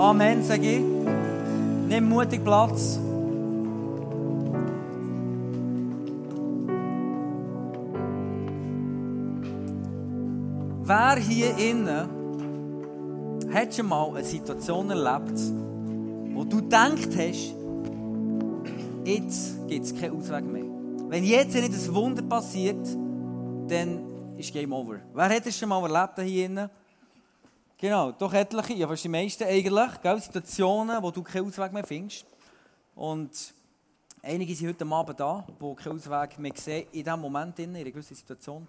Amen, sage ich. Nimm mutig Platz. Wer hier innen hat schon mal eine Situation erlebt, wo du gedacht hast, jetzt gibt es keinen Ausweg mehr. Wenn jetzt nicht ein Wunder passiert, dann ist Game Over. Wer hat das schon mal erlebt hier innen? Genau, doch etliche, ja fast die meisten eigentlich, gell? Situationen, wo du keinen Ausweg mehr findest. Und einige sind heute Abend da, die keinen Ausweg mehr sehen, in diesem Moment, in einer gewissen Situation.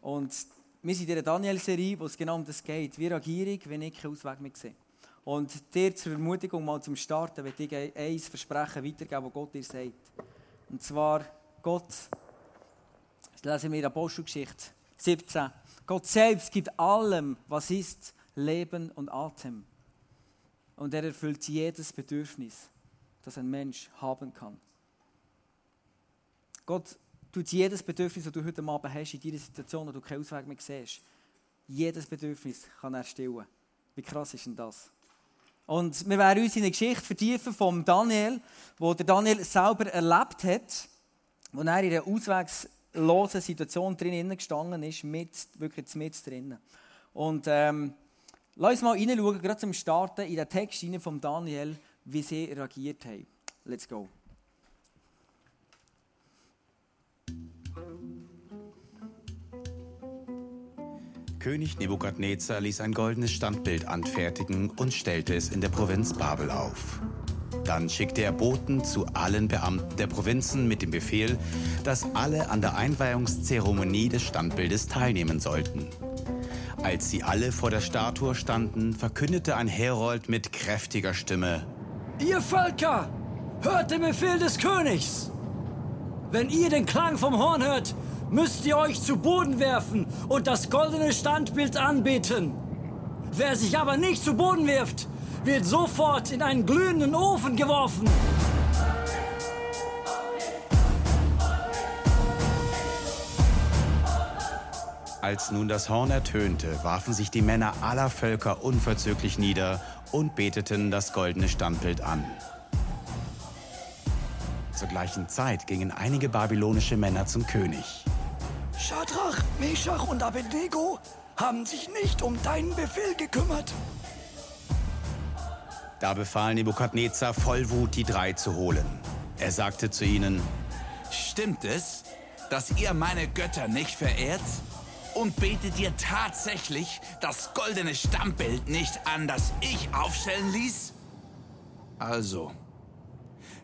Und wir sind in der Daniel-Serie, wo es genau um das geht. Wie reagiere ich, wenn ich keinen Ausweg mehr sehe? Und dir zur Ermutigung mal zum Starten, will ich ein Versprechen weitergeben, das Gott dir sagt. Und zwar, Gott, das lesen wir in der Apostelgeschichte 17. Gott selbst gibt allem, was ist, Leben und Atem. Und er erfüllt jedes Bedürfnis, das ein Mensch haben kann. Gott tut jedes Bedürfnis, das du heute Abend hast, in dieser Situation, wo du keinen Ausweg mehr siehst, jedes Bedürfnis kann er stillen. Wie krass ist denn das? Und wir werden uns in eine Geschichte vertiefen von Daniel, wo der Daniel selber erlebt hat, wo er in einer auswegslosen Situation drin gestanden ist, mit, wirklich mit drinnen. Und ähm, lass uns mal reinschauen, gerade zum Starten, in den Text von Daniel, wie sie reagiert haben. Let's go. König Nebukadnezar ließ ein goldenes Standbild anfertigen und stellte es in der Provinz Babel auf. Dann schickte er Boten zu allen Beamten der Provinzen mit dem Befehl, dass alle an der Einweihungszeremonie des Standbildes teilnehmen sollten. Als sie alle vor der Statue standen, verkündete ein Herold mit kräftiger Stimme: Ihr Völker, hört den Befehl des Königs! Wenn ihr den Klang vom Horn hört, müsst ihr euch zu Boden werfen und das goldene Standbild anbeten. Wer sich aber nicht zu Boden wirft, wird sofort in einen glühenden Ofen geworfen. Als nun das Horn ertönte, warfen sich die Männer aller Völker unverzüglich nieder und beteten das goldene Standbild an. Zur gleichen Zeit gingen einige babylonische Männer zum König. Schadrach, Meshach und Abednego haben sich nicht um deinen Befehl gekümmert. Da befahl Nebukadnezar voll Wut, die drei zu holen. Er sagte zu ihnen, Stimmt es, dass ihr meine Götter nicht verehrt? Und betet ihr tatsächlich das goldene Stammbild nicht an, das ich aufstellen ließ? Also,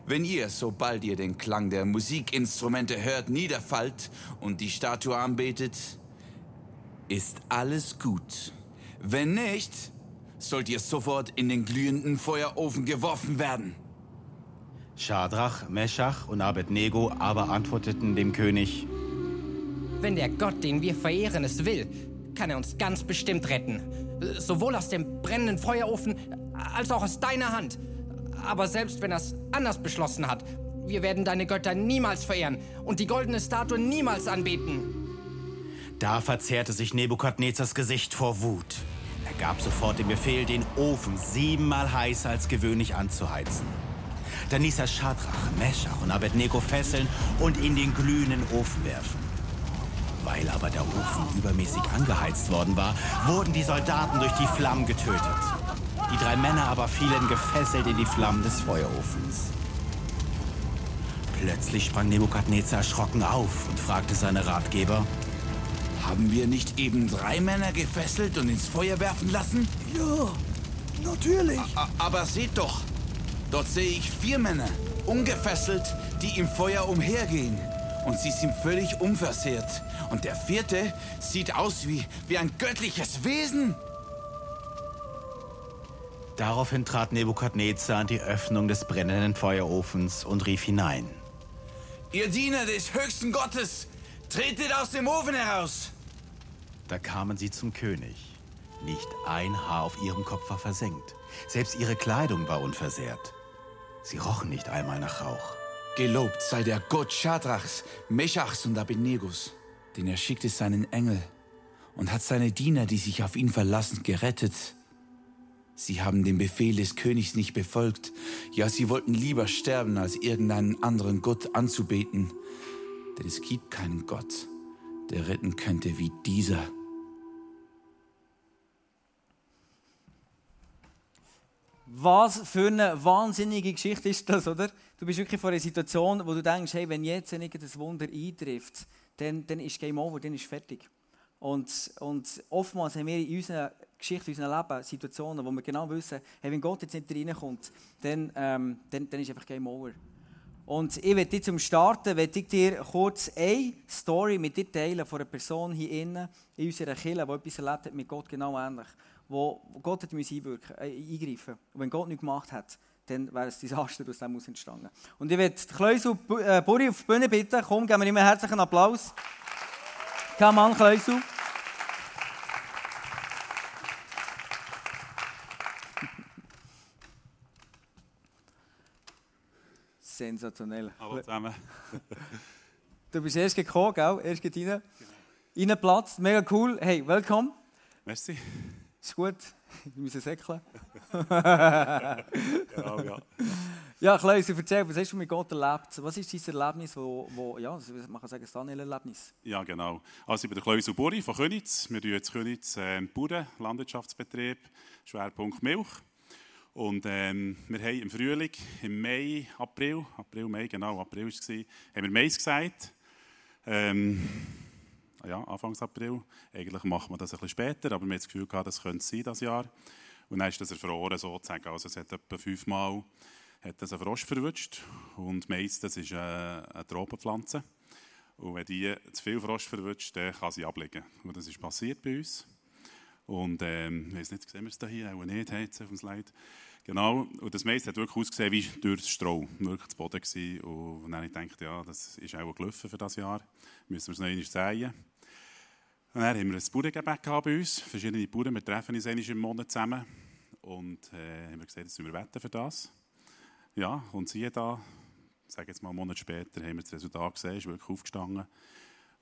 wenn ihr, sobald ihr den Klang der Musikinstrumente hört, niederfallt und die Statue anbetet, ist alles gut. Wenn nicht, sollt ihr sofort in den glühenden Feuerofen geworfen werden. Schadrach, Meschach und Abednego aber antworteten dem König, Wenn der Gott, den wir verehren, es will, kann er uns ganz bestimmt retten. Sowohl aus dem brennenden Feuerofen als auch aus deiner Hand. Aber selbst wenn er es anders beschlossen hat, wir werden deine Götter niemals verehren und die goldene Statue niemals anbeten. Da verzerrte sich Nebukadnezars Gesicht vor Wut. Er gab sofort den Befehl, den Ofen siebenmal heißer als gewöhnlich anzuheizen. Dann ließ er Schadrach, Meschach und Abednego fesseln und in den glühenden Ofen werfen. Weil aber der Ofen übermäßig angeheizt worden war, wurden die Soldaten durch die Flammen getötet. Die drei Männer aber fielen gefesselt in die Flammen des Feuerofens. Plötzlich sprang Nebukadnezar erschrocken auf und fragte seine Ratgeber, Haben wir nicht eben drei Männer gefesselt und ins Feuer werfen lassen? Ja, natürlich. A aber seht doch, dort sehe ich vier Männer, ungefesselt, die im Feuer umhergehen. Und sie sind völlig unversehrt. Und der vierte sieht aus wie, wie ein göttliches Wesen. Daraufhin trat Nebukadnezar an die Öffnung des brennenden Feuerofens und rief hinein. Ihr Diener des höchsten Gottes, tretet aus dem Ofen heraus! Da kamen sie zum König. Nicht ein Haar auf ihrem Kopf war versenkt. Selbst ihre Kleidung war unversehrt. Sie rochen nicht einmal nach Rauch. Gelobt sei der Gott Schadrachs, Meschachs und Abednegus, denn er schickte seinen Engel und hat seine Diener, die sich auf ihn verlassen, gerettet. Sie haben den Befehl des Königs nicht befolgt. Ja, sie wollten lieber sterben, als irgendeinen anderen Gott anzubeten. Denn es gibt keinen Gott, der retten könnte wie dieser. Was für eine wahnsinnige Geschichte ist das, oder? Du bist wirklich vor einer Situation, wo du denkst, hey, wenn jetzt ein Wunder eintrifft, dann, dann ist Game Over, dann ist fertig. Und, und oftmals haben wir in unserer Geschichte, in unserem Leben Situationen, wo wir genau wissen, hey, wenn Gott jetzt nicht reinkommt, dann, ähm, dann, dann ist einfach Game Over. Und ich werde dir zum Starten ich dir kurz eine Story mit dir teilen von einer Person hier innen, in unserer Kirche, die etwas erlebt hat mit Gott genau ähnlich. Wo Gott hat einwirken, äh, eingreifen Und wenn Gott nichts gemacht hat, dann wäre es ein Desaster aus dem entstanden. Und ich werde Kleusel äh, Buri auf die Bühne bitten. Komm, geben wir ihm einen herzlichen Applaus. Come on, Kleusel. Sensationell. Hallo zusammen. du bist erst gekommen, gell? Erst rein. Genau. Platz. Mega cool. Hey, willkommen. Merci. Ist gut. Wir müssen säckeln. genau, ja. Ja, Klaus, erzähl, was hast du mit Gott erlebt? Was ist dein Erlebnis, wo, wo ja, man kann sagen, das Daniel-Erlebnis? Ja, genau. Also ich bin der Klaus Buri von Könitz. Wir tun jetzt Könitz äh, Bauern, Landwirtschaftsbetrieb, Schwerpunkt Milch. Und ähm, wir haben im Frühling, im Mai, April, April, Mai, genau, April war es, haben wir Mais gesagt. Ähm, ja, Anfangs April. Eigentlich macht man das ein bisschen später, aber wir haben das Gefühl gehabt, das könnte sein, das Jahr. Und dann ist das erfroren, sozusagen. Also es hat etwa fünfmal hat das einen Frost verwünscht. Und Mais, das ist eine, eine Tropenpflanze. Und wenn die zu viel Frost verwünscht, dann kann sie ablegen. Und das ist passiert bei uns. Und ähm, ich nicht, sehen wir es hier? Auch nicht, jetzt auf dem Slide. Genau, und das meiste hat wirklich ausgesehen wie durch das Stroh, wirklich zu Boden gewesen. Und dann habe ich gedacht, ja, das ist auch gelaufen für das Jahr, müssen wir es noch einmal sehen. Dann haben wir ein Bauerngebet bei uns, verschiedene Bauern, wir treffen uns einmal im Monat zusammen und äh, haben gesagt, jetzt wir wetten für das. Ja, und siehe da, ich sage jetzt mal einen Monat später, haben wir das Resultat gesehen, ist wirklich aufgestanden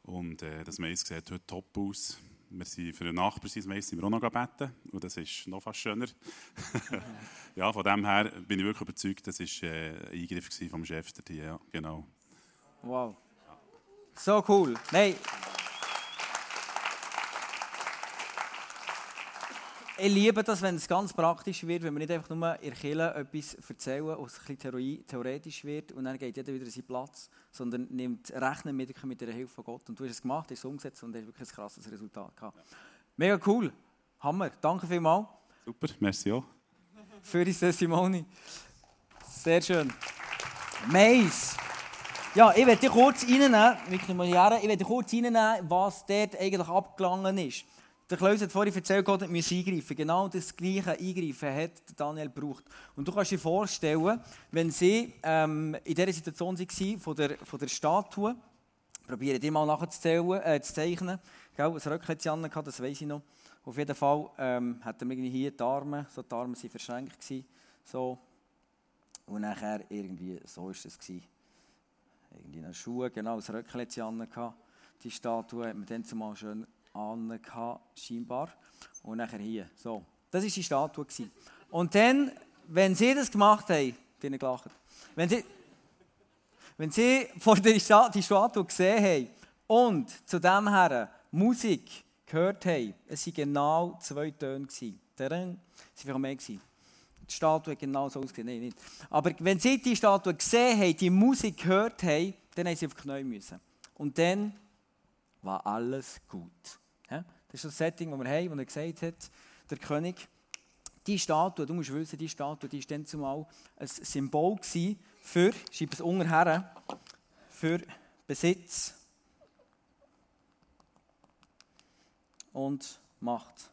und äh, das Mais sieht heute top aus wir sind für einen Nachbar sind wir auch noch gebeten und das ist noch fast schöner. ja, von dem her bin ich wirklich überzeugt, das war äh, ein Eingriff vom Chef hier, ja, genau. Wow. So cool. Nein. Ich liebe das, wenn es ganz praktisch wird, wenn wir nicht einfach nur in Kirche etwas erzählen, was ein bisschen theoretisch wird und dann geht jeder wieder seinen Platz, sondern nimmt Rechnen mit, mit der Hilfe von Gott. Und du hast es gemacht, hast es umgesetzt und hast wirklich ein krasses Resultat gehabt. Mega cool. Hammer. Danke vielmals. Super, merci auch. Für die Testimony. Sehr schön. Mais. Ja, ich werde dich kurz reinnehmen, ich werde kurz reinnehmen, was dort eigentlich abgelangen ist. Der Klaus hat vorhin erzählt, Gott musste eingreifen. Genau das gleiche Eingreifen hat Daniel gebraucht. Und du kannst dir vorstellen, wenn sie ähm, in dieser Situation waren, von der, von der Statue, probiere die mal nachzuzählen, äh, zu zeichnen. Gell, ein Röckchen hat sie an, das weiß ich noch. Auf jeden Fall ähm, hat er hier die Arme, so die Arme waren verschränkt. Gewesen, so. Und nachher irgendwie, so war es. Irgendwie eine Schuhe, genau, ein Röckchen hat sie an, die Statue hat man dann zumal schön an, scheinbar. Und nachher hier. So, das war die Statue. Und dann, wenn sie das gemacht haben, die gelacht. Wenn sie, wenn sie vor der Statue, die Statue gesehen haben und zu dem her Musik gehört haben, es waren genau zwei Töne. Tadam, es waren mehr. Die Statue hat genau so ausgesehen. Nein, nicht. Aber wenn sie die Statue gesehen haben, die Musik gehört haben, dann mussten sie auf die Knie müssen. Und dann war alles gut. Das ist das Setting, das wir haben, wo er gesagt hat, der König, die Statue, du musst wissen, die Statue, die war dann zumal ein Symbol für, schreib es unterher, für Besitz und Macht.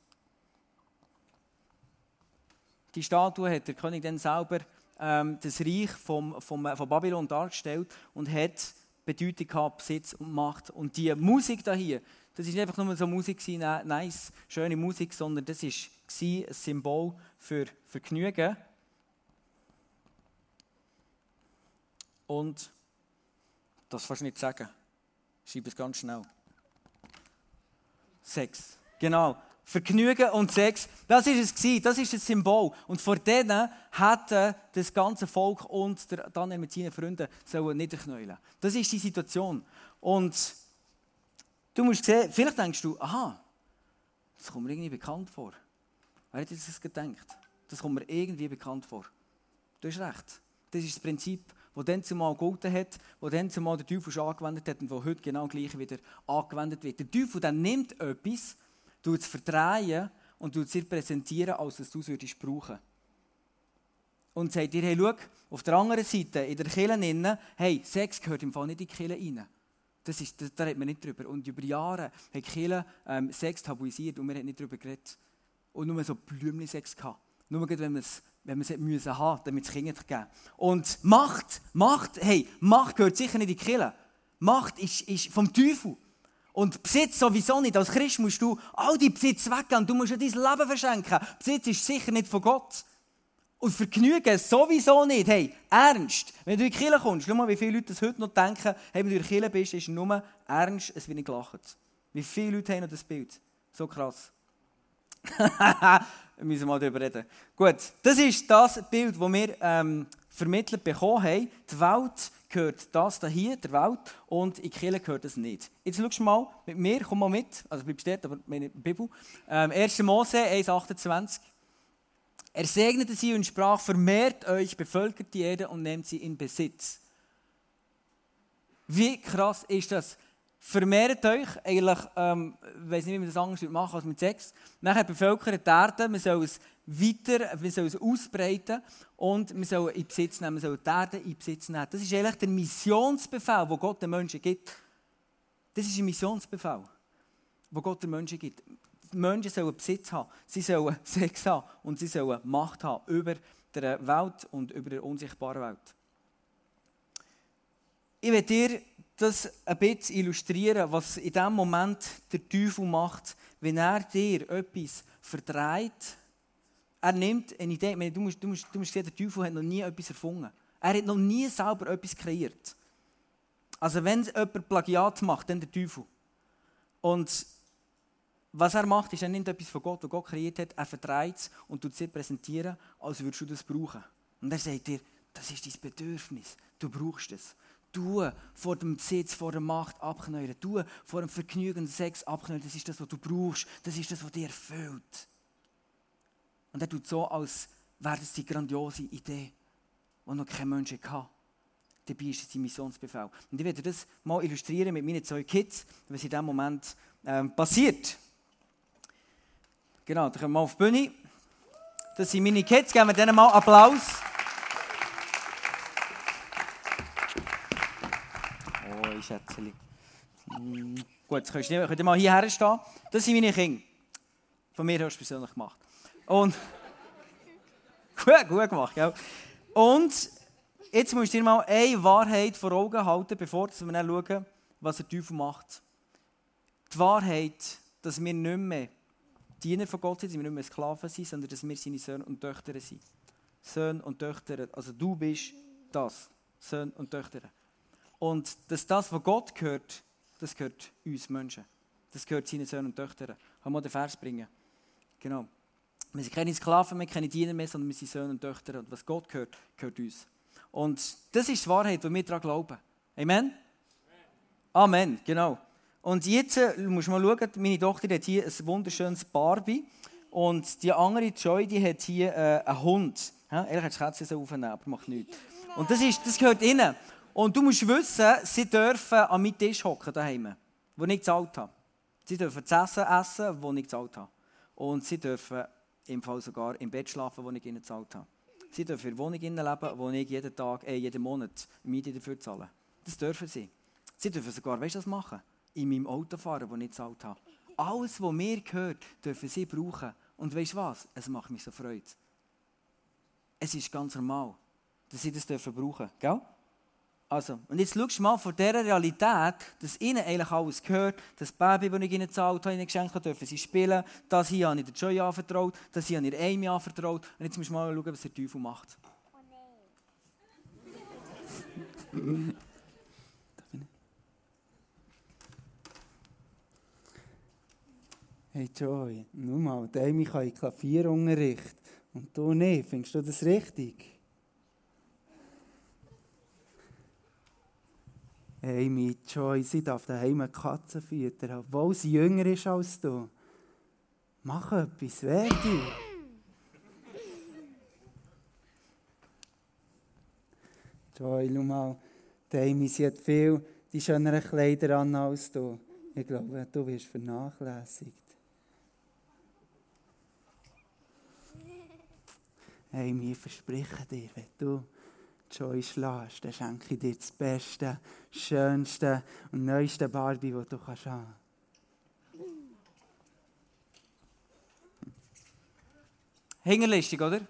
Die Statue hat der König dann selber ähm, das Reich vom, vom, von Babylon dargestellt und hat Bedeutung gehabt, Besitz und Macht. Und die Musik da hier, das ist nicht einfach nur so Musik, nice, schöne Musik, sondern das war ein Symbol für Vergnügen. Und das kannst du nicht sagen. Schreib es ganz schnell. Sex. Genau. Vergnügen und Sex, das ist es das ist das Symbol. Und vor denen hätte das ganze Volk und der Daniel mit seinen Freunden sollen. Das ist die Situation. Und du musst sehen, vielleicht denkst du, aha, das kommt mir irgendwie bekannt vor. Wer hat das gedacht? Das kommt mir irgendwie bekannt vor. Du hast recht. Das ist das Prinzip, das dann zumal gegolten hat, das dann zumal der Teufel schon angewendet hat und das heute genau gleich wieder angewendet wird. Der Teufel dann nimmt etwas, tut es verdrehen und tut es präsentieren, als dass du es würdest brauchen Und sagt dir, hey, schau, auf der anderen Seite, in der Kirche hey, Sex gehört im Fall nicht in die Kirche rein. Das ist, da, da redet man nicht drüber. Und über Jahre hat Kirche ähm, Sex tabuisiert und wir haben nicht darüber geredet. Und nur so Blümchen-Sex gehabt. Nur wenn man es wenn wir es müssen haben, damit es Kinder geben. Und Macht, Macht, hey, Macht gehört sicher nicht in die Kirche. Macht ist, ist vom Teufel. Und Besitz sowieso nicht. Als Christ musst du all die Besitz weggeben. Du musst ja dein Leben verschenken. Besitz ist sicher nicht von Gott. Und Vergnügen sowieso nicht. Hey, ernst. Wenn du in die Kirche kommst, schau mal, wie viele Leute das heute noch denken, hey, wenn du in der Kirche bist, ist nur ernst, es wird nicht gelacht. Wie viele Leute haben noch das Bild? So krass. wir müssen mal darüber reden. Gut, das ist das Bild, das wir ähm, vermittelt bekommen haben. Die Welt gehört das da hier, der Welt, und in Kirche gehört das nicht. Jetzt schau mal mit mir, komm mal mit, also bleibst dort, aber meine Bibel. Ähm, 1. Mose 1,28. Er segnete sie und sprach, vermehrt euch, bevölkert die Erde und nehmt sie in Besitz. Wie krass ist das? Vermehrt euch, eigentlich, ähm, ich weiß nicht, wie man das anders machen als mit Sex. Nachher bevölkert die Erde, wir sollen es weiter, wir sollen es ausbreiten und wir sollen in Besitz nehmen, wir sollen die Erde in Besitz nehmen. Das ist eigentlich der Missionsbefehl, den Gott den Menschen gibt. Das ist ein Missionsbefehl, den Gott den Menschen gibt. Die Menschen sollen Besitz haben, sie sollen Sex haben und sie sollen Macht haben über die Welt und über die unsichtbare Welt. Ich werde dir das ein bisschen illustrieren, was in dem Moment der Teufel macht, wenn er dir etwas verdreht er nimmt eine Idee. Meine, du, musst, du, musst, du musst sehen, der Teufel hat noch nie etwas erfunden. Er hat noch nie selber etwas kreiert. Also wenn jemand Plagiat macht, dann der Teufel. Und was er macht, ist, er nimmt etwas von Gott, das Gott kreiert hat, er verdreht es und tut es präsentieren, als würdest du das brauchen. Und er sagt dir, das ist dein Bedürfnis, du brauchst es. Du vor dem Besitz, vor der Macht abknäulen, du vor dem Vergnügen Sex abknäulen, das ist das, was du brauchst, das ist das, was dir erfüllt. Und er tut so, als wäre das die grandiose Idee, die noch kein Mensch hatte. Dabei ist es sein Missionsbefehl. Und ich werde das mal illustrieren mit meinen zwei Kids, was in diesem Moment ähm, passiert. Genau, dann kommen wir auf die Bühne. Das sind meine Kids, geben wir denen mal Applaus. Oh, ich Schätzchen. Hm, gut, jetzt könnt ihr, könnt ihr mal hierher stehen. Das sind meine Kinder. Von mir hast du persönlich gemacht. Und gut, gut gemacht, gell? Und jetzt musst du dir mal eine Wahrheit vor Augen halten, bevor wir dann schauen, was der Teufel macht. Die Wahrheit, dass wir nicht mehr Diener von Gott sind, dass wir nicht mehr Sklaven sind, sondern dass wir seine Söhne und Töchter sind. Söhne und Töchter, also du bist das, Söhne und Töchter. Und dass das, was Gott gehört, das gehört uns Menschen. Das gehört seinen Söhnen und Töchtern. Kann man den Vers bringen? Genau. Wir sind keine Sklaven mehr, keine Diener mehr, sondern wir sind Söhne und Töchter. Und was Gott gehört, gehört uns. Und das ist die Wahrheit, wo wir daran glauben. Amen? Amen, genau. Und jetzt äh, musst du mal schauen, meine Tochter hat hier ein wunderschönes Barbie. Und die andere, Joy, die hat hier äh, einen Hund. Ja, ehrlich gesagt, Katze so aufnehmen, aber macht nichts. Und das, ist, das gehört ihnen. Und du musst wissen, sie dürfen an meinem Tisch hocken daheim, wo ich gezahlt habe. Sie dürfen das Essen essen, das ich gezahlt habe. Und sie dürfen im Fall sogar im Bett schlafen, wo ich ihnen gezahlt habe. Sie dürfen in der Wohnung leben, wo ich jeden Tag, äh, jeden Monat Miete dafür zahle. Das dürfen sie. Sie dürfen sogar, weißt du, was machen? In meinem Auto fahren, das ich gezahlt habe. Alles, was mir gehört, dürfen sie brauchen. Und weißt du was? Es macht mich so Freude. Es ist ganz normal, dass sie das dürfen brauchen. Gell? Also, und jetzt schaust du mal von dieser Realität, dass ihnen eigentlich alles gehört, das Baby, das ich ihnen gezahlt habe, ihnen geschenkt habe, dürfen sie spielen, das hier habe ich der Joy anvertraut, das hier habe ich Amy anvertraut. Und jetzt musst du mal schauen, was der Teufel macht. Oh nein. Hey Joy, nur mal, Demi kann in Klavierunterricht und du nicht. Findest du das richtig? Hey, mein Joy, sie darf daheim eine Katze füttern, obwohl sie jünger ist als du. Mach etwas, werde. Joy, schau mal, Amy, sie hat viel die schöneren Kleider an als du. Ich glaube, du wirst vernachlässigt. Amy, ich verspreche dir, wenn du Joy schlägst, dann schenke ich dir das Beste, Schönste und Neueste Barbie, das du kannst haben. Hingerlistig, oder?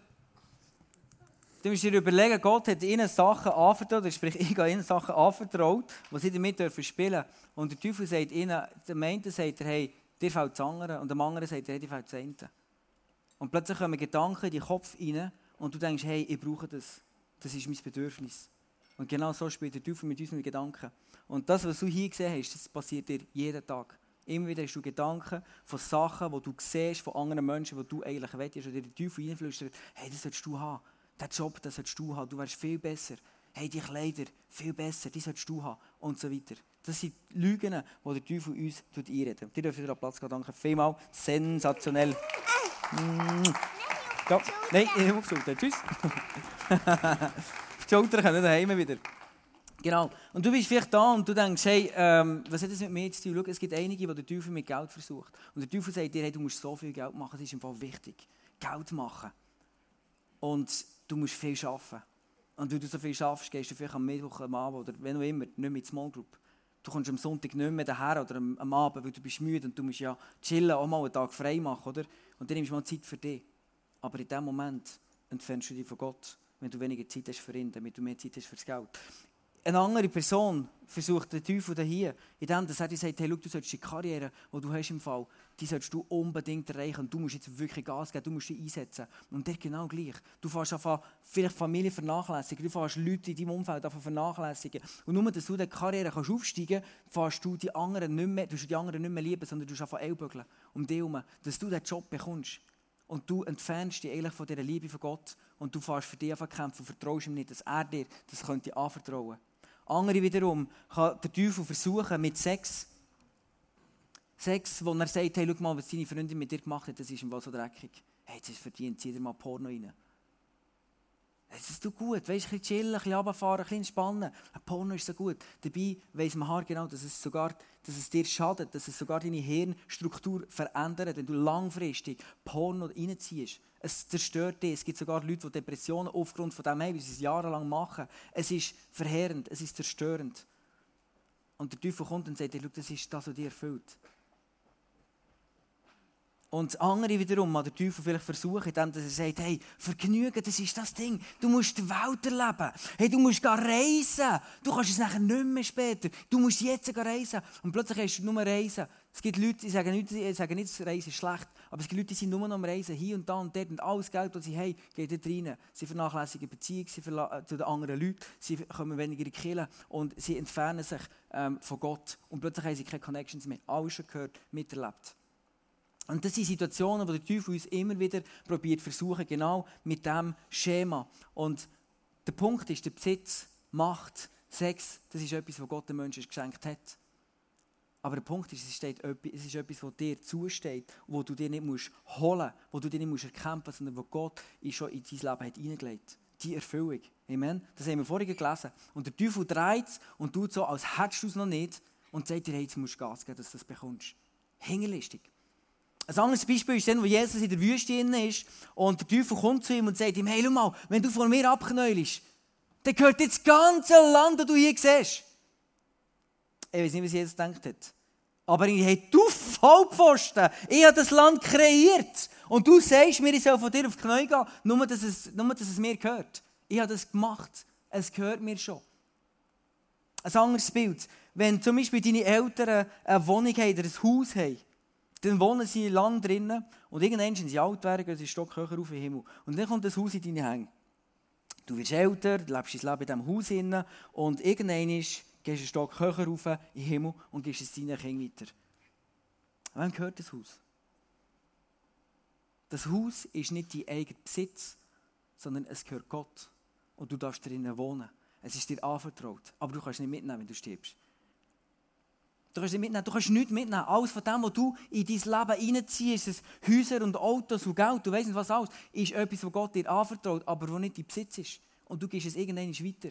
Du musst dir überlegen, Gott hat ihnen Sachen anvertraut, sprich, ich habe ihnen Sachen anvertraut, die sie damit dürfen spielen Und der Teufel sagt ihnen, der einen sagt er, hey, dir fällt das andere, und dem anderen sagt hey, dir fällt das eine. Und plötzlich kommen Gedanken in den Kopf rein, und du denkst, hey, ich brauche das. Das ist mein Bedürfnis. Und genau so spielt der Teufel mit unseren Gedanken. Und das, was du hier gesehen hast, das passiert dir jeden Tag. Immer wieder hast du Gedanken von Sachen, die du siehst, von anderen Menschen, die du eigentlich willst. Und dir der Teufel reinflüstert, hey, das solltest du haben. Den Job, das solltest du haben. Du wärst viel besser. Hey, die Kleider, viel besser, die solltest du haben. Und so weiter. Das sind Lügen, die der Teufel uns einredet. Die dürfen wieder Platz gehen. Danke vielmals. Sensationell. Mm. Ja. Nein, ich habe aufgesucht. Tschüss. die Schulter können daheim wieder. Genau. Und du bist vielleicht da und du denkst, hey, ähm, was hat das mit mir zu tun? Schau, es gibt einige, die der Teufel mit Geld versucht. Und der Teufel sagt dir, hey, du musst so viel Geld machen, das ist im Fall wichtig. Geld machen. Und du musst viel arbeiten. Und wenn du so viel schaffst, gehst du vielleicht am Mittwoch, am Abend oder wenn auch immer, nicht mit Small Group. Du kommst am Sonntag nicht mehr daher oder am, am Abend, weil du bist müde und du musst ja chillen, auch mal einen Tag frei machen, oder? Und dann nimmst du mal Zeit für dich. Aber in dem Moment entfernst du dich von Gott, wenn du weniger Zeit hast für ihn, damit du mehr Zeit hast für das Geld. Eine andere Person versucht der Teufel hier, indem er sagt, hey, schau, du sollst die Karriere, die du hast im Fall, die sollst du unbedingt erreichen und du musst jetzt wirklich Gas geben, du musst dich einsetzen. Und der genau gleich. Du fährst einfach vielleicht Familie vernachlässigen, du fährst Leute in deinem Umfeld vernachlässigen. Und nur, dass du die Karriere kannst aufsteigen kannst, fährst du die anderen nicht mehr, du die anderen nicht mehr lieben, sondern du einfach Ellbögeln um dich herum, dass du diesen Job bekommst. Und du entfernst dich eigentlich von dieser Liebe von Gott und du fährst für dich einfach kämpfen und vertraust ihm nicht, dass er dir das könnte anvertrauen Andere wiederum kann der Teufel versuchen mit Sex. Sex, wo er sagt, hey, schau mal, was deine Freundin mit dir gemacht hat, das ist im Fall so dreckig. Hey, jetzt ist verdient, zieh dir mal Porno rein. Es ist gut, weißt, ein bisschen chillen, ein bisschen runterfahren, ein bisschen entspannen. Ein Porno ist so gut. Dabei weiss man genau, dass es, sogar, dass es dir schadet, dass es sogar deine Hirnstruktur verändert, wenn du langfristig Porno reinziehst. Es zerstört dich. Es gibt sogar Leute, die Depressionen aufgrund von dem haben, wie sie es jahrelang machen. Es ist verheerend, es ist zerstörend. Und der Teufel kommt und sagt, das ist das, was dir erfüllt. Und andere wiederum mal der Teufel vielleicht versuchen, indem er sagt, hey, Vergnügen, das ist das Ding. Du musst die Welt erleben. Hey, du musst reisen. Du kannst es nachher nicht mehr später. Du musst jetzt reisen. Und plötzlich hast du nur Reisen. Es gibt Leute, die sagen nicht, die sagen nicht, Reisen ist schlecht, aber es gibt Leute, die sind nur noch am Reisen, hier und da und dort. Und alles Geld, das sie haben, geht dort rein. Sie vernachlässigen Beziehungen sie äh, zu den anderen Leuten, sie kommen weniger in die und sie entfernen sich ähm, von Gott. Und plötzlich haben sie keine Connections mehr. Alles schon gehört, miterlebt. Und das sind Situationen, wo der Teufel uns immer wieder probiert versuchen, genau mit diesem Schema. Und der Punkt ist, der Besitz, Macht, Sex, das ist etwas, was Gott den Menschen geschenkt hat. Aber der Punkt ist, es, steht, es ist etwas, was dir zusteht, wo du dir nicht musst holen musst, wo du dir nicht musst erkämpfen musst, sondern wo Gott schon in dein Leben hat hineingelegt Die Erfüllung. Amen. Das haben wir vorhin gelesen. Und der Teufel dreht es und tut so, als hättest du es noch nicht und sagt dir, hey, jetzt musst du Gas geben, dass du das bekommst. Hingerlistig. Ein anderes Beispiel ist dann, wo Jesus in der Wüste ist und der Teufel kommt zu ihm und sagt ihm, hey, schau mal, wenn du von mir abknäulst, dann gehört jetzt das ganze Land, das du hier siehst. Ich weiß nicht, was Jesus gedacht hat. Aber ich hey, du Vollpfosten, ich habe das Land kreiert. Und du sagst mir, ich soll von dir auf die Knie gehen, nur dass, es, nur dass es mir gehört. Ich habe das gemacht. Es gehört mir schon. Ein anderes Bild. Wenn zum Beispiel deine Eltern eine Wohnung haben oder ein Haus haben, dann wohnen sie im Land drinnen und irgendwann sind sie alt werden, gehen sie Stock höher auf den Himmel. Und dann kommt das Haus in deine Hände. Du wirst älter, du lebst dein Leben in diesem Haus drinnen und irgendwann gehst du einen Stock höher auf in den Himmel und gibst es deinen Kindern weiter. Wem gehört das Haus? Das Haus ist nicht dein eigener Besitz, sondern es gehört Gott. Und du darfst drinnen wohnen. Es ist dir anvertraut. Aber du kannst nicht mitnehmen, wenn du stirbst. Du kannst mitnehmen, du kannst nichts mitnehmen. Alles von dem, was du in dein Leben reinziehst, ist Häuser und Autos und Geld, du weißt nicht was alles, ist etwas, was Gott dir anvertraut, aber wo nicht dein Besitz ist. Und du gehst es irgendwann weiter.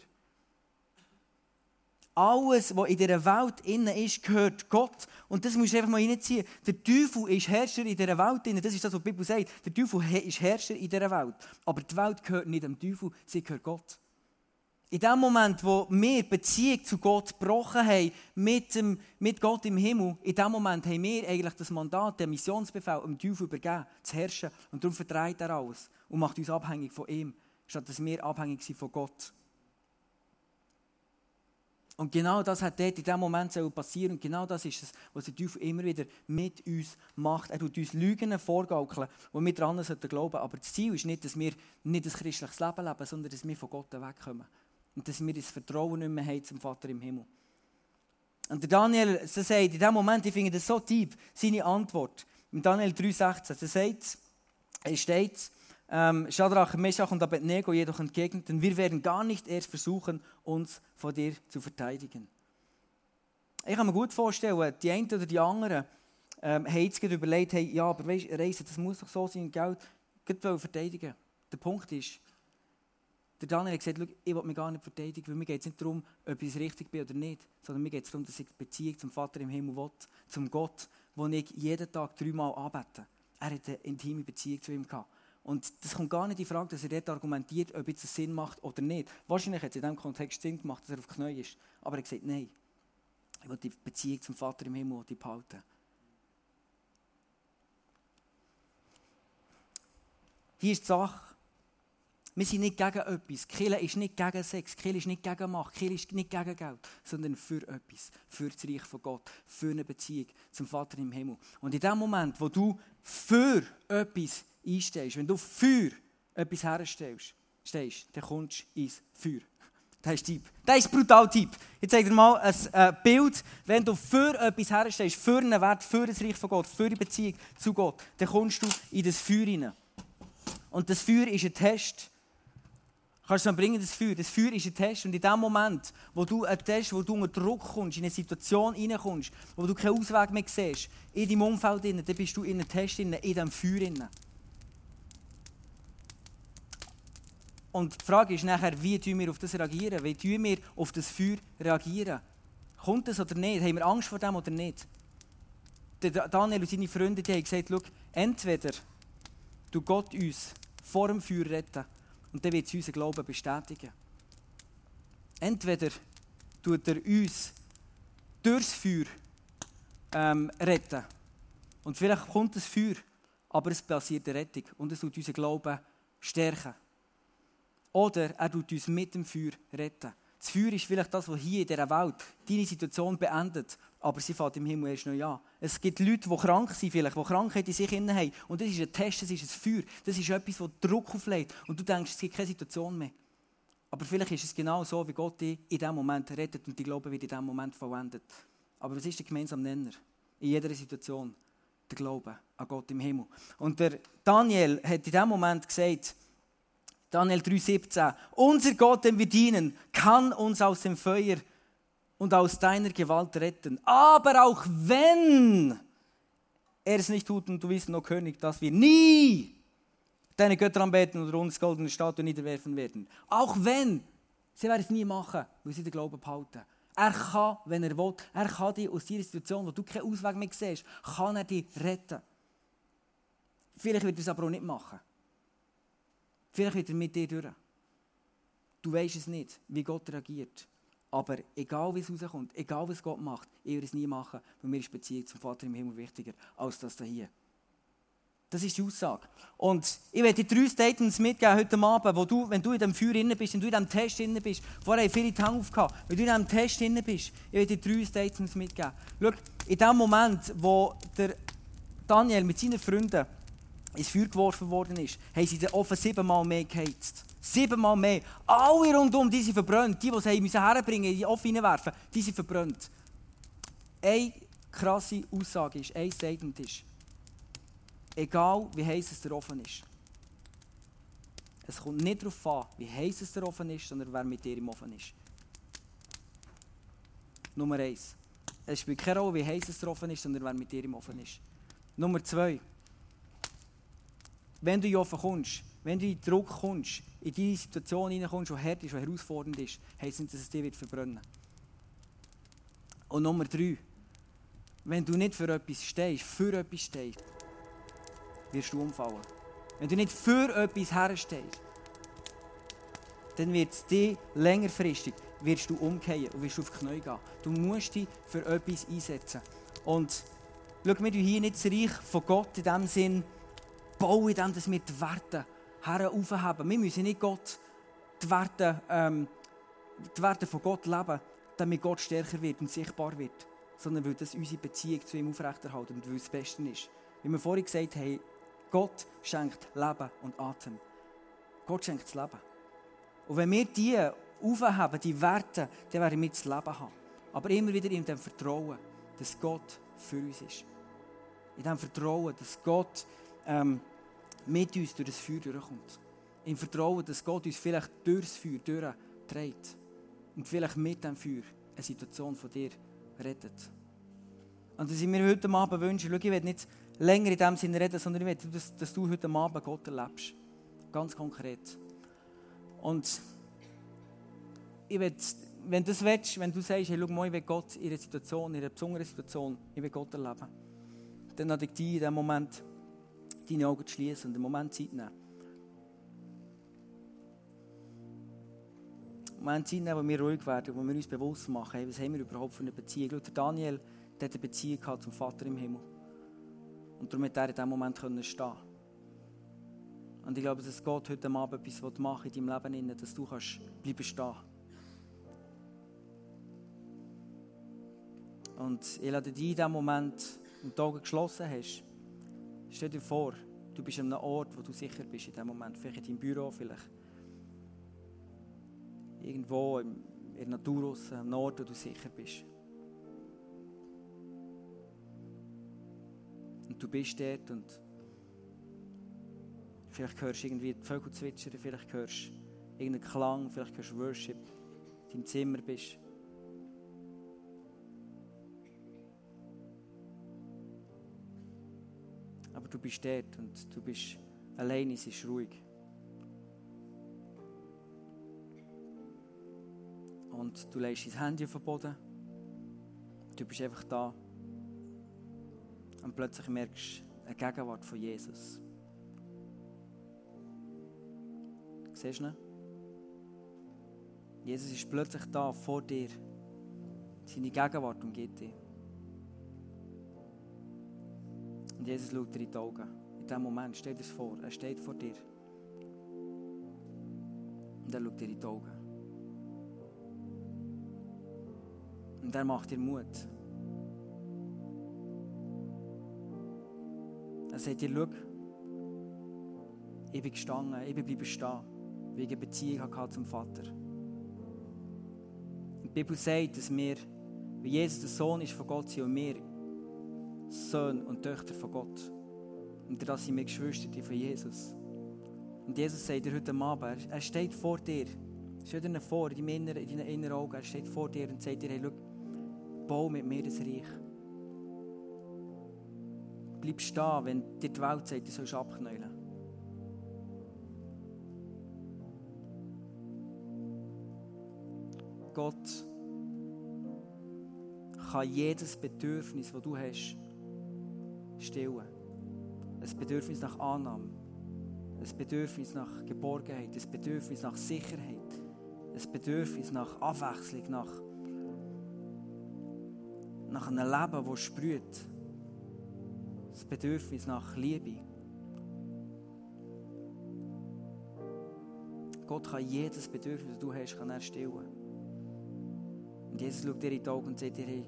Alles, was in dieser Welt innen ist, gehört Gott. Und das musst du einfach mal reinziehen. Der Teufel ist Herrscher in dieser Welt. Innen. Das ist das, was die Bibel sagt. Der Teufel ist Herrscher in dieser Welt. Aber die Welt gehört nicht dem Teufel, sie gehört Gott. In dem Moment, wo wir Beziehung zu Gott gebrochen haben, mit, dem, mit Gott im Himmel, in dem Moment haben wir eigentlich das Mandat, den Missionsbefehl, dem Teufel übergeben, zu herrschen. Und darum vertreibt er alles und macht uns abhängig von ihm, statt dass wir abhängig sind von Gott. Und genau das hat dort in diesem Moment passieren. Und genau das ist es, was der Teufel immer wieder mit uns macht. Er tut uns Lügen vorgaukeln, wo wir glauben sollten. Aber das Ziel ist nicht, dass wir nicht ein christliches Leben leben, sondern dass wir von Gott wegkommen. Und dass wir das Vertrauen nicht mehr haben zum Vater im Himmel. Und der Daniel so sagt in dem Moment, ich finde das so tief, seine Antwort. Im Daniel 3,16, er sagt, er steht, ähm, Shadrach, Meshach und Abednego jedoch entgegneten, wir werden gar nicht erst versuchen, uns vor dir zu verteidigen. Ich kann mir gut vorstellen, die einen oder die anderen ähm, haben jetzt überlegt, hey, ja, aber weißt, Reisen, das muss doch so sein, Geld, Geld verteidigen. Der Punkt ist, der Daniel hat gesagt, ich will mich gar nicht verteidigen, weil mir geht es nicht darum, ob ich richtig bin oder nicht, sondern mir geht es darum, dass ich die Beziehung zum Vater im Himmel will, zum Gott, wo ich jeden Tag dreimal anbete. Er hat eine intime Beziehung zu ihm gehabt. Und das kommt gar nicht in Frage, dass er dort argumentiert, ob es Sinn macht oder nicht. Wahrscheinlich hat es in diesem Kontext Sinn gemacht, dass er auf Knie ist. Aber er gesagt, nein, ich will die Beziehung zum Vater im Himmel behalten. Hier ist die Sache, wir sind nicht gegen etwas. Kille ist nicht gegen Sex, Kille ist nicht gegen Macht, Kille ist nicht gegen Geld, sondern für etwas, für das Reich von Gott, für eine Beziehung zum Vater im Himmel. Und in dem Moment, wo du für etwas einstehst, wenn du für etwas herstellst, stehst, dann kommst du ins Feuer. Das ist Typ. Das ist brutal Typ. Jetzt zeige dir mal ein äh, Bild. Wenn du für etwas herstellst, für einen Wert, für das Reich von Gott, für die Beziehung zu Gott, dann kommst du in das Feuer hinein. Und das Feuer ist ein Test Kannst du dann bringen, das Feuer. Das Feuer ist ein Test. Und in dem Moment, wo du einen Test, wo du unter Druck kommst, in eine Situation reinkommst, wo du keinen Ausweg mehr siehst, in deinem Umfeld, dann bist du in einem Test, in diesem Feuer. Und die Frage ist nachher, wie tun wir auf das reagieren? Wie tun wir auf das Feuer reagieren? Kommt das oder nicht? Haben wir Angst vor dem oder nicht? Daniel und seine Freunde die haben gesagt, entweder du Gott uns vor dem Feuer retten und dann wird es unseren Glauben bestätigen. Entweder tut er uns durchs Feuer ähm, retten. Und vielleicht kommt das Feuer, aber es passiert eine Rettung und es tut unseren Glauben stärken. Oder er tut uns mit dem Feuer retten. Das Feuer ist vielleicht das, was hier in dieser Welt deine Situation beendet, aber sie fährt im Himmel erst noch an. Es gibt Leute, die krank sind, vielleicht, die Krankheit in sich haben. Und das ist ein Test, das ist ein Feuer, das ist etwas, das Druck auflegt. Und du denkst, es gibt keine Situation mehr. Aber vielleicht ist es genau so, wie Gott dich in diesem Moment rettet und die Glaube wird in diesem Moment verwendet. Aber was ist der gemeinsame Nenner? In jeder Situation. Der Glaube an Gott im Himmel. Und der Daniel hat in diesem Moment gesagt, Daniel 3,17. Unser Gott, den wir dienen, kann uns aus dem Feuer und aus deiner Gewalt retten. Aber auch wenn er es nicht tut, und du bist, o König, dass wir nie deine Götter anbeten und uns goldene Statue niederwerfen werden. Auch wenn, sie werden es nie machen, weil sie den Glauben behalten. Er kann, wenn er will, er kann dich aus dieser Situation, wo du keinen Ausweg mehr siehst, kann er dich retten. Vielleicht wird er es aber auch nicht machen. Vielleicht wird er mit dir durch. Du weißt es nicht, wie Gott reagiert. Aber egal wie es rauskommt, egal was Gott macht, ich würde es nie machen, weil mir ist die Beziehung zum Vater im Himmel wichtiger als das hier. Das ist die Aussage. Und ich werde dir drei Statements mitgeben heute Abend, wo du, wenn du in dem Feuer drin bist, wenn du in diesem Test drin bist, vorher viele die Hand wenn du in diesem Test drin bist, ich werde dir drei Statements mitgeben. Schau, in dem Moment, wo der Daniel mit seinen Freunden ins Feuer geworfen worden ist, haben sie den Ofen siebenmal mehr geheizt. Siebenmal mehr. Alle rundum, die sind verbrannt. Die, die sie müssen in die Ofen reinwerfen, die sind verbrannt. Eine krasse Aussage ist, ein Statement ist, Egal wie heiß es der Ofen ist. Es kommt nicht darauf an, wie heiß es der Ofen ist, sondern wer mit dir im Ofen ist. Nummer eins. Es spielt keine Rolle, wie heiß es der Ofen ist, sondern wer mit dir im Ofen ist. Nummer zwei. Wenn du in den Ofen kommst, wenn du in den Druck kommst, in diese Situation hineinkommst, die hart ist, die herausfordernd ist, heisst nicht, dass es wird verbrennen Und Nummer drei. Wenn du nicht für etwas stehst, für etwas stehst, wirst du umfallen. Wenn du nicht für etwas herstehst, dann wird es dich längerfristig wirst du umkehren und wirst auf die Knie gehen. Du musst dich für etwas einsetzen. Und schau, wir hier nicht das Reich von Gott in dem Sinn bauen, in dem, dass wir die Werte heraufheben. Wir müssen nicht Gott die Werte, ähm, die Werte von Gott leben, damit Gott stärker wird und sichtbar wird, sondern weil das unsere Beziehung zu ihm aufrechterhält und weil es das Beste ist. Wie wir vorhin gesagt haben, Gott schenkt Leben und Atem. Gott schenkt das Leben. Und wenn wir die aufheben, die Werte, dann werden wir das Leben haben. Aber immer wieder in dem Vertrauen, dass Gott für uns ist. In dem Vertrauen, dass Gott ähm, mit uns durch das Feuer durchkommt. Im Vertrauen, dass Gott uns vielleicht durch das Feuer durchträgt. Und vielleicht mit dem Feuer eine Situation von dir rettet. Und dass ich mir heute Abend wünsche, schau, ich will nicht länger in dem Sinne reden, sondern ich will, dass, dass du heute Abend Gott erlebst. Ganz konkret. Und ich will, wenn du das willst, wenn du sagst, hey, schau mal, ich will Gott in einer Situation, in einer besonderen Situation, ich will Gott erleben, dann lade ich dich in diesem Moment deine Augen zu schließen und einen Moment Zeit nehmen. Einen Moment Zeit nehmen, wo wir ruhig werden, wo wir uns bewusst machen, hey, was haben wir überhaupt für eine Beziehung. Schau, Daniel der hat eine Beziehung zum Vater im Himmel. Und darum hat er in diesem Moment können stehen Und ich glaube, dass Gott heute Abend etwas machen in deinem Leben, dass du kannst bleiben stehen Und ich lade dich in dem Moment, wenn du die Augen geschlossen hast, stell dir vor, du bist an einem Ort, wo du sicher bist in dem Moment. Vielleicht in deinem Büro, vielleicht irgendwo in der Natur raus, einem Ort, wo du sicher bist. Und du bist dort und vielleicht hörst du irgendwie die Vögel zwitschern, vielleicht hörst du irgendeinen Klang, vielleicht hörst du Worship, in deinem Zimmer bist. Du bist dort und du bist allein, es ist ruhig. Und du legst dein Handy auf den Boden. Du bist einfach da. Und plötzlich merkst du eine Gegenwart von Jesus. Siehst du ihn? Jesus ist plötzlich da vor dir. Seine Gegenwart umgeht dich. Und Jesus schaut dir in die Augen. In diesem Moment, stell dir das vor, er steht vor dir. Und er schaut dir in die Augen. Und er macht dir Mut. Er sagt dir, schau, ich bin gestanden, ich bin bleiben stehen, weil ich eine Beziehung hatte zum Vater. Und die Bibel sagt, dass wir, wie Jesus der Sohn ist von Gott sind und wir Söhne und Töchter von Gott. Und das sind wir Geschwister von Jesus. Und Jesus sagt dir heute Abend, er steht vor dir. Stell dir vor, in deinen inneren, in inneren Augen, er steht vor dir und sagt dir, hey, schau, bau mit mir das Reich. Bleib stehen, wenn dir die Welt sagt, du sollst abknäulen. Gott kann jedes Bedürfnis, das du hast, stillen. Ein Bedürfnis nach Annahme, ein Bedürfnis nach Geborgenheit, ein Bedürfnis nach Sicherheit, ein Bedürfnis nach Abwechslung, nach, nach einem Leben, das sprüht. Ein Bedürfnis nach Liebe. Gott kann jedes Bedürfnis, das du hast, kann er stillen. Und Jesus schaut dir in die Augen und sagt dir, hey,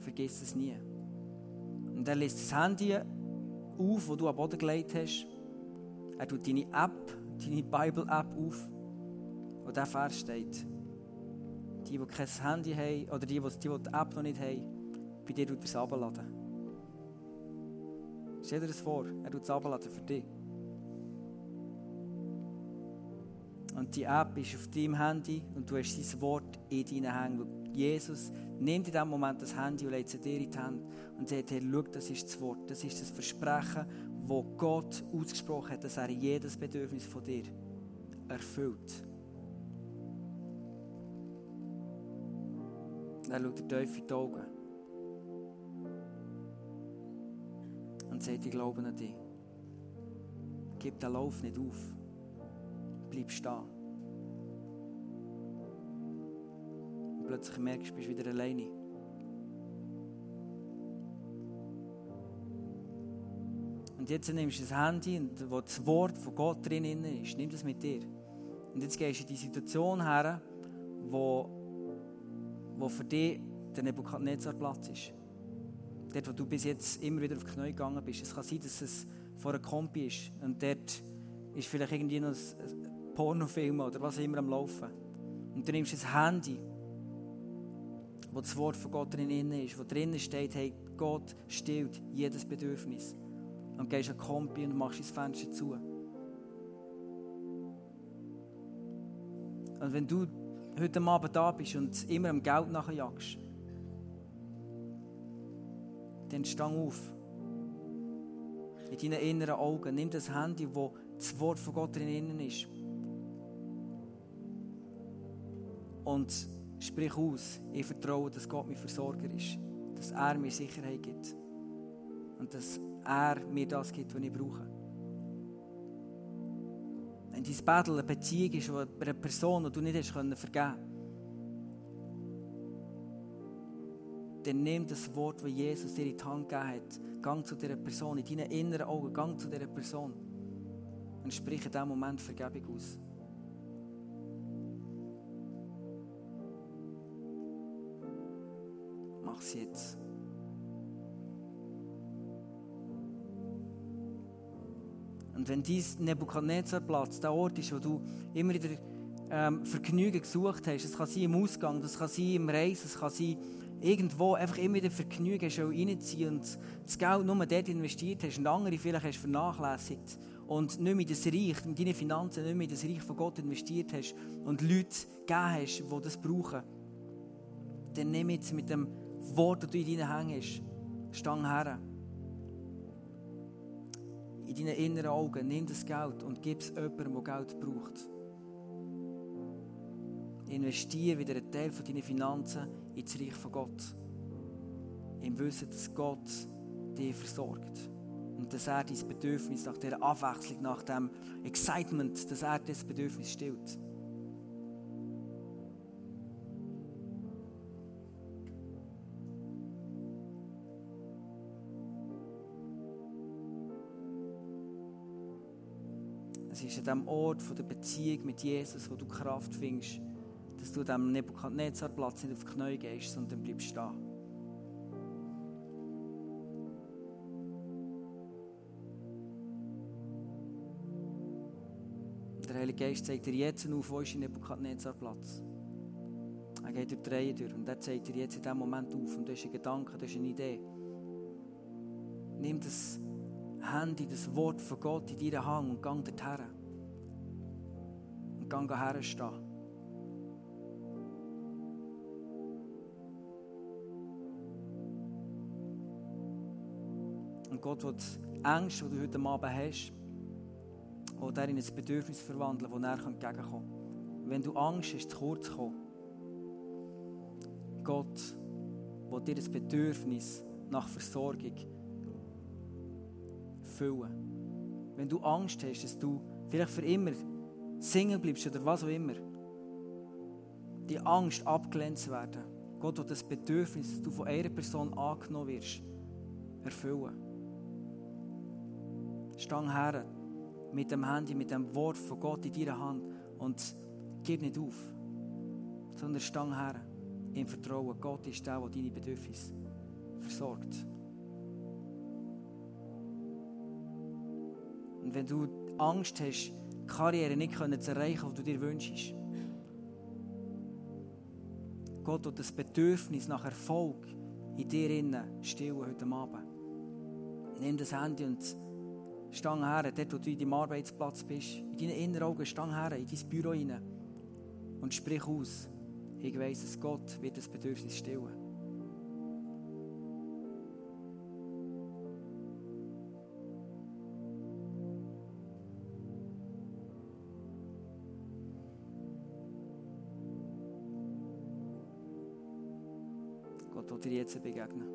vergiss es nie. Und er lässt das Handy auf, das du am Boden gelegt hast. Er tut deine App, deine Bible-App auf, wo der Vers steht. Die, die kein Handy haben, oder die, die die App noch nicht haben, bei dir tut er es runterladen. Stell dir das vor, er tut es abladen für dich. Und die App ist auf deinem Handy und du hast sein Wort in deinen Händen. Jesus nimmt in diesem Moment das Handy und legt es dir in die Hand und sagt, hey, schau, das ist das Wort, das ist das Versprechen, das Gott ausgesprochen hat, dass er jedes Bedürfnis von dir erfüllt. Er schaut dir tief in die Augen und sagt, ich glaube an dich. Gib den Lauf nicht auf. Bleib stehen. Plötzlich merkst du, bist wieder alleine. Und jetzt nimmst du das Handy, wo das Wort von Gott drin ist, nimm das mit dir. Und jetzt gehst du in die Situation her, wo, wo für dich der Nebuchadnezzar-Platz ist. Dort, wo du bis jetzt immer wieder auf die Knie gegangen bist. Es kann sein, dass es vor einer Kompi ist und dort ist vielleicht irgendwie noch ein Pornofilm oder was immer am Laufen. Und du nimmst das Handy, wo das Wort von Gott drin ist, wo drinnen steht, hey, Gott stillt jedes Bedürfnis. Und gehst an die Kompi und machst das Fenster zu. Und wenn du heute Abend da bist und immer am Geld nachjagst, dann stang auf. In deinen inneren Augen. Nimm das Handy, wo das Wort von Gott drin ist. Und sprich aus, ich vertraue, dass Gott mein Versorger ist. Dass er mir Sicherheit gibt. Und dass er mir das gibt, was ich brauche. Wenn dein Battle eine Beziehung ist, bei einer Person, die du nicht hast vergeben konntest, dann nimm das Wort, das Jesus dir in die Hand gegeben hat. Gang zu dieser Person, in deinen inneren Augen, gang zu dieser Person und sprich in diesem Moment Vergebung aus. Mach es jetzt. Und wenn dein Nebukadnezar-Platz der Ort ist, wo du immer wieder ähm, Vergnügen gesucht hast, das kann sein im Ausgang, das kann sein im Reisen, das kann sein irgendwo einfach immer wieder Vergnügen hast reinziehen und das Geld nur dort investiert hast und andere vielleicht hast vernachlässigt und nicht mehr das Reich, in deine Finanzen nicht mehr das Reich von Gott investiert hast und Leute gegeben hast, die das brauchen, dann nimm jetzt mit dem Das du in deinen Händen hast, stang her. In deinen inneren Augen, nimm das Geld und gib es jemandem, der Geld braucht. Investiere wieder einen Teil von deinen Finanzen ins Reich von Gott. Im Wissen, dass Gott dich versorgt. Und dass er dein Bedürfnis nach dieser Abwechslung, nach dem Excitement, dass er das Bedürfnis stillt. Dem Ort der Beziehung mit Jesus, wo du Kraft findest, dass du dem Nebukadnezar-Platz nicht auf die Knie gehst, sondern bleibst stehen. Der Heilige Geist zeigt dir jetzt auf, wo ist der Nebukadnezar-Platz. Er geht durch die Reihe durch und er zeigt dir jetzt in diesem Moment auf und du hast einen Gedanken, du hast eine Idee. Nimm das Handy, das Wort von Gott in deinen Hand und gang dorthin. Gang herstehen. Und Gott will die Ängste, die du heute Abend hast, auch in ein Bedürfnis verwandeln, das er entgegenkommen kann. Wenn du Angst hast, zu kurz zu kommen, Gott will dir das Bedürfnis nach Versorgung füllen. Wenn du Angst hast, dass du vielleicht für immer Single bleibst oder was auch immer, die Angst abgelehnt zu werden, Gott will das Bedürfnis, dass du von einer Person angenommen wirst, erfüllen. Stang her mit dem Handy, mit dem Wort von Gott in deiner Hand und gib nicht auf, sondern stang her im Vertrauen. Gott ist der, der deine Bedürfnisse versorgt. Und wenn du Angst hast, Karriere nicht zu erreichen, die du dir wünschst, Gott wird das Bedürfnis nach Erfolg in dir stillen heute Abend. Nimm das Handy und stang her, dort wo du in deinem Arbeitsplatz bist, in deinen inneren Augen, stang her, in dein Büro rein und sprich aus. Ich weiss, dass Gott wird das Bedürfnis stillen. Dir jetzt begegnen.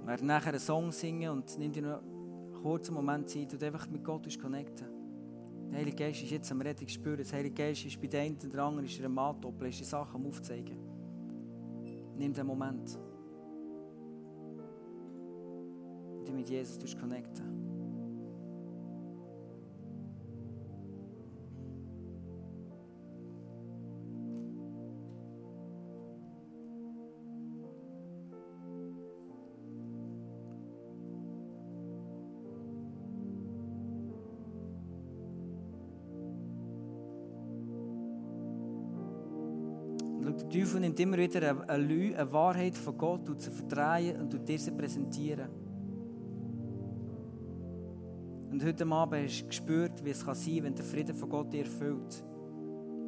Wir werden nachher einen Song singen und nimm dir noch einen kurzen Moment Zeit und einfach mit Gott connecten. Der Heilige Geist ist jetzt am Rettung spüren. Der Heilige Geist ist bei den einen oder anderen ist er am Antoppeln, ist die Sachen am Aufzeigen. Nimm den Moment. Und dich mit Jesus connecten. Der Teufel nimmt immer wieder eine, eine, eine Wahrheit von Gott und sie verdrehen und dir sie präsentieren. Und heute Abend hast du gespürt, wie es sein kann, wenn der Frieden von Gott dir erfüllt.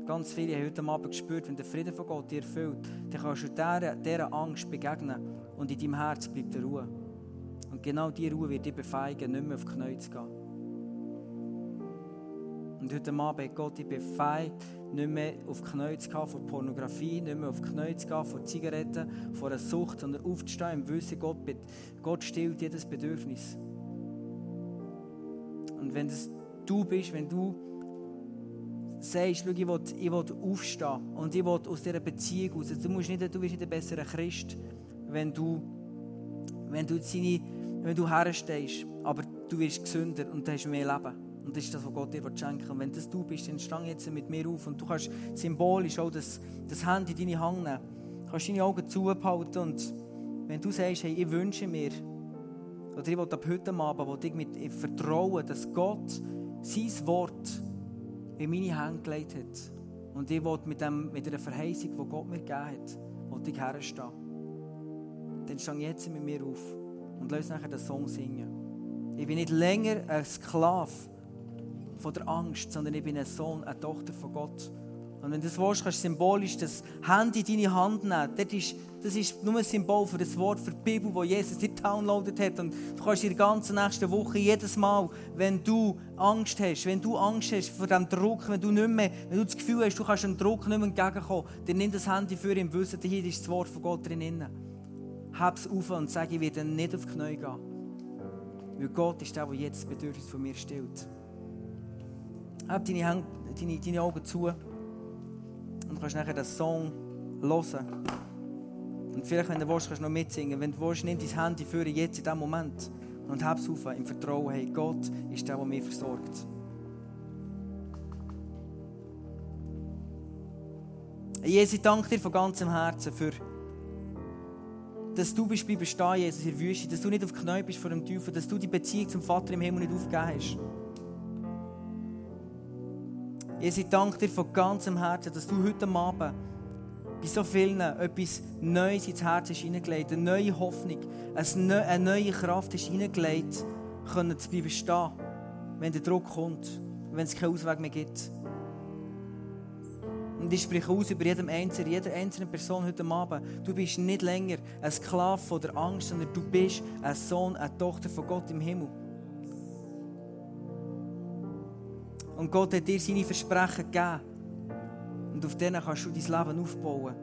Ganz viele haben heute Abend gespürt, wenn der Frieden von Gott dir erfüllt, dann kannst du dieser, dieser Angst begegnen und in deinem Herz bleibt eine Ruhe. Und genau diese Ruhe wird dich befähigen, nicht mehr auf die Knie zu gehen. Und heute Abend hat Gott dich befähigt, nicht mehr auf die Knie zu gehen von Pornografie, nicht mehr auf die Knie zu gehen von Zigaretten, von einer Sucht, sondern aufzustehen im Wissen, Gott, Gott stillt jedes Bedürfnis. Und wenn das du bist, wenn du sagst, schau, ich will, ich will aufstehen und ich will aus dieser Beziehung raus, du, musst nicht, du bist nicht ein besserer Christ, wenn du, wenn du, seine, wenn du herstehst, aber du wirst gesünder und du hast mehr Leben. Und das ist das, was Gott dir schenken will. Und wenn das du bist, dann stang jetzt mit mir auf und du kannst symbolisch auch das, das Handy in deine Hand nehmen. Du kannst deine Augen zuhalten und wenn du sagst, hey, ich wünsche mir, oder ich will ab heute Abend will ich mit vertrauen, dass Gott sein Wort in meine Hände gelegt hat. Und ich will mit, dem, mit einer Verheißung, die Gott mir gegeben hat, will ich herstehen. Dann stang jetzt mit mir auf und lass nachher den Song singen. Ich bin nicht länger ein Sklave von der Angst, sondern ich bin ein Sohn, eine Tochter von Gott. Und wenn du das willst, kannst du symbolisch das Handy in deine Hand nehmen. Das ist, das ist nur ein Symbol für das Wort, für die Bibel, das Jesus dir downloadet hat. Und du kannst in der ganzen nächsten Woche, jedes Mal, wenn du Angst hast, wenn du Angst hast vor dem Druck, wenn du nicht mehr, wenn du das Gefühl hast, du kannst dem Druck nicht mehr entgegenkommen, dann nimm das Handy für ihn Wissen, hier ist das Wort von Gott drin. Hab es auf und sag, ich werde nicht auf die Knie gehen. Weil Gott ist der, der jetzt das Bedürfnis von mir stillt. Hab deine, Hand, deine, deine Augen zu und kannst nachher den Song hören. Und vielleicht, wenn du willst, kannst du noch mitsingen. Wenn du willst, nimm dein Handy für jetzt in diesem Moment und hab es auf im Vertrauen, hey, Gott ist der, der mich versorgt. Jesus, ich danke dir von ganzem Herzen für dass du bist bleiben stehen, Jesus, in der Wüste, dass du nicht auf Knie bist vor dem Teufel, dass du die Beziehung zum Vater im Himmel nicht aufgegeben hast. Jesus, ich danke dir von ganzem Herzen, dass du heute Abend bei so vielen etwas Neues ins Herz hast hineingelegt, eine neue Hoffnung, eine neue Kraft hast hineingelegt, können zu bleiben wenn der Druck kommt, wenn es keinen Ausweg mehr gibt. Und ich spreche aus über jedem Einzelnen, jeder einzelnen Person heute Abend. Du bist nicht länger ein Sklave der Angst, sondern du bist ein Sohn, eine Tochter von Gott im Himmel. Und Gott hat dir seine Versprechen gegeben. Und auf denen kannst du dein Leben aufbauen.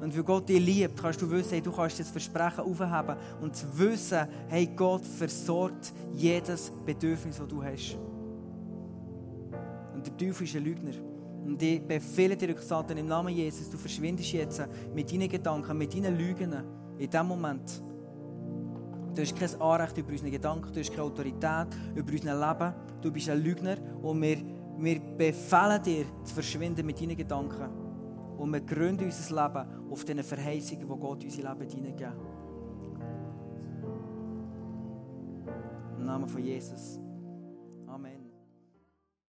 Und weil Gott dich liebt, kannst du wissen, hey, du kannst das Versprechen aufheben und wissen, hey, Gott versorgt jedes Bedürfnis, das du hast. Und der Teufel ist ein Lügner. Und ich befehle dir, Satan, im Namen Jesus, du verschwindest jetzt mit deinen Gedanken, mit deinen Lügen in diesem Moment. Du hast kein Anrecht über unsere Gedanken, du hast keine Autorität über unser Leben. Du bist ein Lügner und wir, wir befehlen dir, zu verschwinden mit deinen Gedanken. Und wir gründen unser Leben auf den Verheißungen, die Gott in unser Leben hineingegeben Im Namen von Jesus.